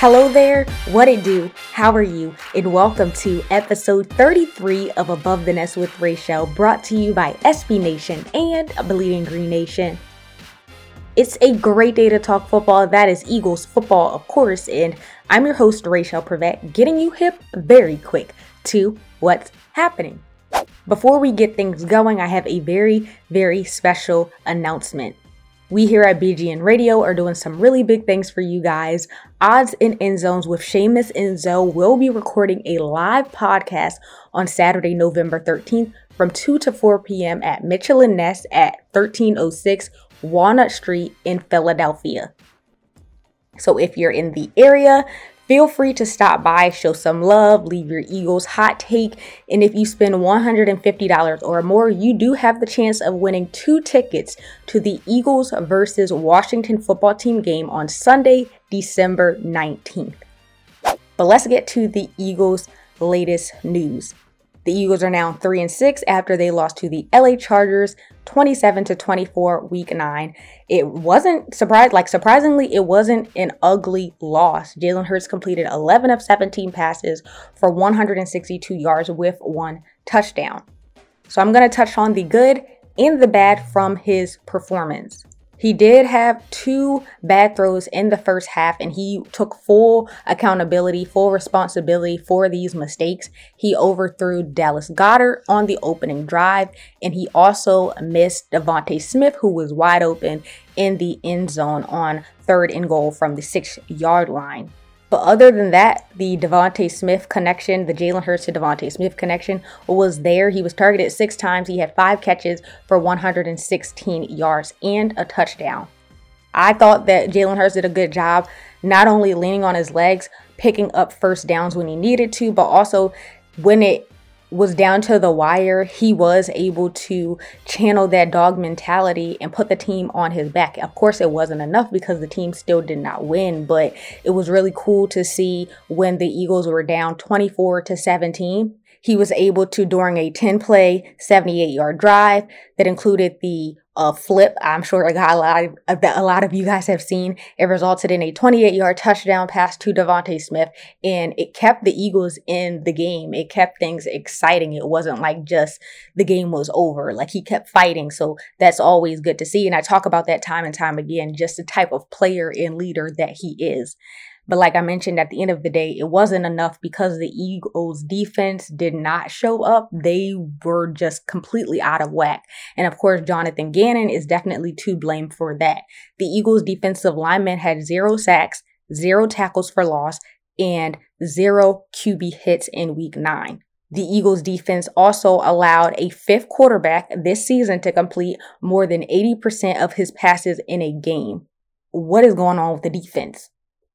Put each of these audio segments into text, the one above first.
Hello there, what it do? How are you? And welcome to episode 33 of Above the Nest with Rachel, brought to you by SB Nation and Bleeding Green Nation. It's a great day to talk football. That is Eagles football, of course, and I'm your host, Rachel Prevet, getting you hip very quick to what's happening. Before we get things going, I have a very, very special announcement. We here at BGN Radio are doing some really big things for you guys. Odds and End Zones with Seamus Enzo will be recording a live podcast on Saturday, November 13th from 2 to 4 p.m. at Mitchell and Ness at 1306 Walnut Street in Philadelphia. So if you're in the area, Feel free to stop by, show some love, leave your Eagles hot take, and if you spend $150 or more, you do have the chance of winning two tickets to the Eagles versus Washington football team game on Sunday, December 19th. But let's get to the Eagles' latest news. The Eagles are now 3 and 6 after they lost to the LA Chargers 27 to 24 week 9. It wasn't surprised like surprisingly it wasn't an ugly loss. Jalen Hurts completed 11 of 17 passes for 162 yards with one touchdown. So I'm going to touch on the good and the bad from his performance. He did have two bad throws in the first half, and he took full accountability, full responsibility for these mistakes. He overthrew Dallas Goedert on the opening drive, and he also missed DeVonta Smith, who was wide open in the end zone on third and goal from the six yard line. But other than that, the DeVonta Smith connection, the Jalen Hurts to DeVonta Smith connection was there. He was targeted six times. He had five catches for 116 yards and a touchdown. I thought that Jalen Hurts did a good job, not only leaning on his legs, picking up first downs when he needed to, but also when it was down to the wire, he was able to channel that dog mentality and put the team on his back. Of course, it wasn't enough because the team still did not win, but it was really cool to see when the Eagles were down 24 to 17. He was able to, during a 10 play, 78 yard drive that included the a flip. I'm sure a lot of, a lot of you guys have seen. It resulted in a 28 yard touchdown pass to DeVonta Smith, and it kept the Eagles in the game. It kept things exciting. It wasn't like just the game was over. Like he kept fighting. So that's always good to see. And I talk about that time and time again, just the type of player and leader that he is. But like I mentioned at the end of the day, it wasn't enough because the Eagles defense did not show up. They were just completely out of whack. And of course, Jonathan Gannon is definitely to blame for that. The Eagles defensive lineman had zero sacks, zero tackles for loss, and zero QB hits in week nine. The Eagles defense also allowed a fifth quarterback this season to complete more than 80% of his passes in a game. What is going on with the defense?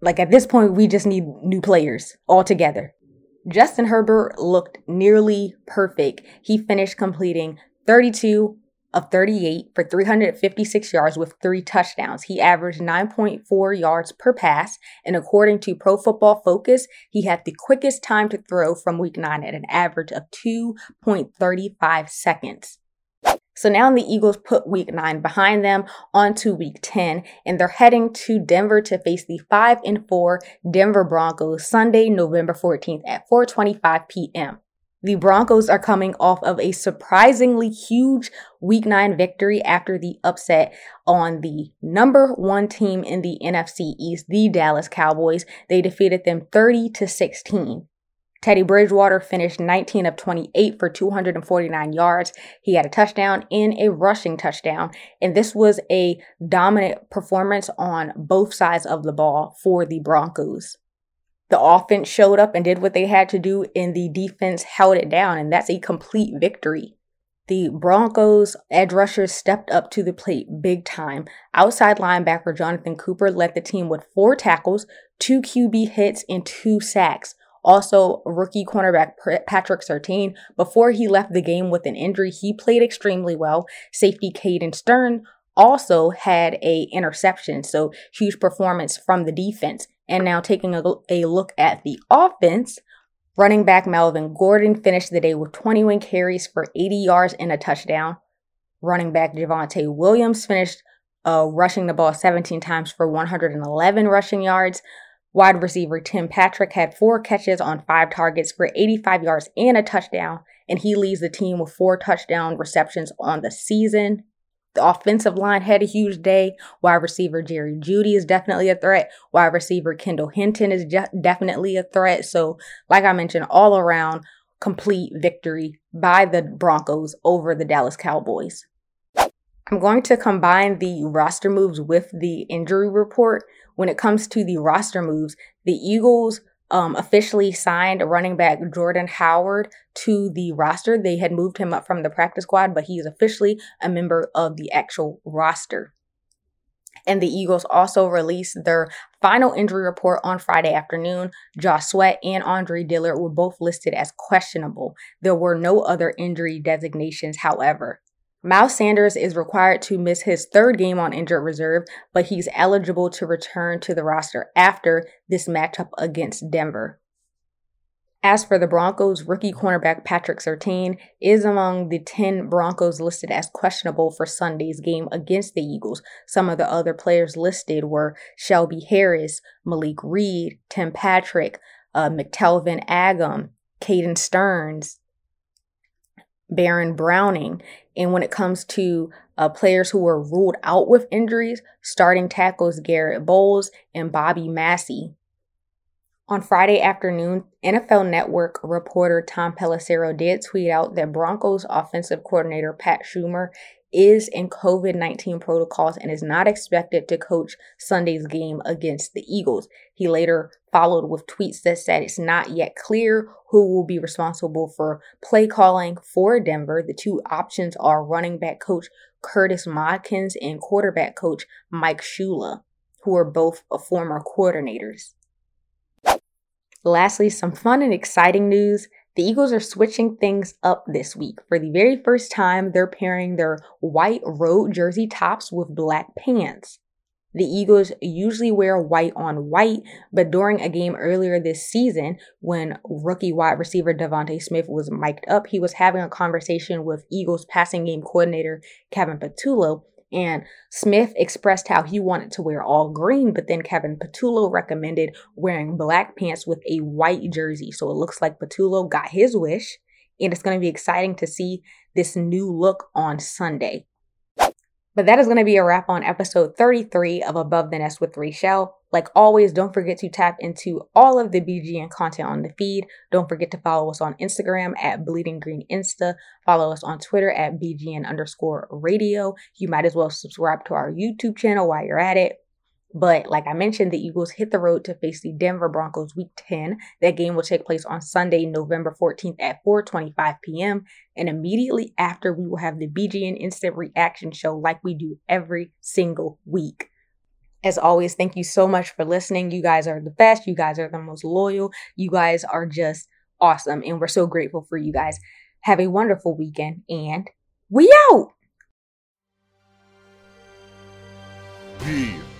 Like at this point, we just need new players altogether. Justin Herbert looked nearly perfect. He finished completing 32 of 38 for 356 yards with three touchdowns. He averaged 9.4 yards per pass, and according to Pro Football Focus, he had the quickest time to throw from week 9 at an average of 2.35 seconds. So now the Eagles put week nine behind them onto week 10, and they're heading to Denver to face the 5 and 4 Denver Broncos Sunday, November 14th at 4:25 p.m. The Broncos are coming off of a surprisingly huge week 9 victory after the upset on the number 1 team in the NFC East, the Dallas Cowboys. They defeated them 30 to 16. Teddy Bridgewater finished 19 of 28 for 249 yards. He had a touchdown and a rushing touchdown. And this was a dominant performance on both sides of the ball for the Broncos. The offense showed up and did what they had to do, and the defense held it down. And that's a complete victory. The Broncos edge rushers stepped up to the plate big time. Outside linebacker Jonathan Cooper led the team with four tackles, two QB hits, and two sacks. Also, rookie cornerback Patrick Surtain, before he left the game with an injury, he played extremely well. Safety Caden Stern also had a interception, so huge performance from the defense. And now taking a, a look at the offense, running back Melvin Gordon finished the day with 21 carries for 80 yards and a touchdown. Running back Javonte Williams finished uh, rushing the ball 17 times for 111 rushing yards. Wide receiver Tim Patrick had four catches on five targets for 85 yards and a touchdown, and he leads the team with four touchdown receptions on the season. The offensive line had a huge day. Wide receiver Jerry Jeudy is definitely a threat. Wide receiver Kendall Hinton is je- definitely a threat. So, like I mentioned, all around complete victory by the Broncos over the Dallas Cowboys. I'm going to combine the roster moves with the injury report. When it comes to the roster moves, the Eagles um, officially signed running back Jordan Howard to the roster. They had moved him up from the practice squad, but he is officially a member of the actual roster. And the Eagles also released their final injury report on Friday afternoon. Josh Sweat and Andre Dillard were both listed as questionable. There were no other injury designations, however. Miles Sanders is required to miss his third game on injured reserve, but he's eligible to return to the roster after this matchup against Denver. As for the Broncos, rookie cornerback Patrick Surtain is among the 10 Broncos listed as questionable for Sunday's game against the Eagles. Some of the other players listed were Shelby Harris, Malik Reed, Tim Patrick, uh, McTelvin Agim, Caden Sterns, Baron Browning. And when it comes to uh, players who were ruled out with injuries, starting tackles Garett Bolles and Bobby Massey. On Friday afternoon, NFL Network reporter Tom Pelissero did tweet out that Broncos offensive coordinator Pat Shurmur is in COVID 19 protocols and is not expected to coach Sunday's game against the Eagles. He later followed with tweets that said it's not yet clear who will be responsible for play calling for Denver. The two options are running back coach Curtis Modkins and quarterback coach Mike Shula, who are both former coordinators. Lastly, some fun and exciting news. The Eagles are switching things up this week. For the very first time, they're pairing their white road jersey tops with black pants. The Eagles usually wear white on white, but during a game earlier this season, when rookie wide receiver DeVonta Smith was mic'd up, he was having a conversation with Eagles passing game coordinator Kevin Patullo, and Smith expressed how he wanted to wear all green, but then Kevin Patullo recommended wearing black pants with a white jersey. So it looks like Patullo got his wish, and it's going to be exciting to see this new look on Sunday. But that is going to be a wrap on episode 33 of Above the Nest with Rachel. Like always, don't forget to tap into all of the BGN content on the feed. Don't forget to follow us on Instagram at Bleeding Green Insta. Follow us on Twitter at BGN underscore radio. You might as well subscribe to our YouTube channel while you're at it. But like I mentioned, the Eagles hit the road to face the Denver Broncos week 10. That game will take place on Sunday, November 14th at 4:25 p.m. And immediately after, we will have the BGN Instant Reaction Show like we do every single week. As always, thank you so much for listening. You guys are the best. You guys are the most loyal. You guys are just awesome. And we're so grateful for you guys. Have a wonderful weekend and we out.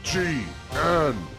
BGN.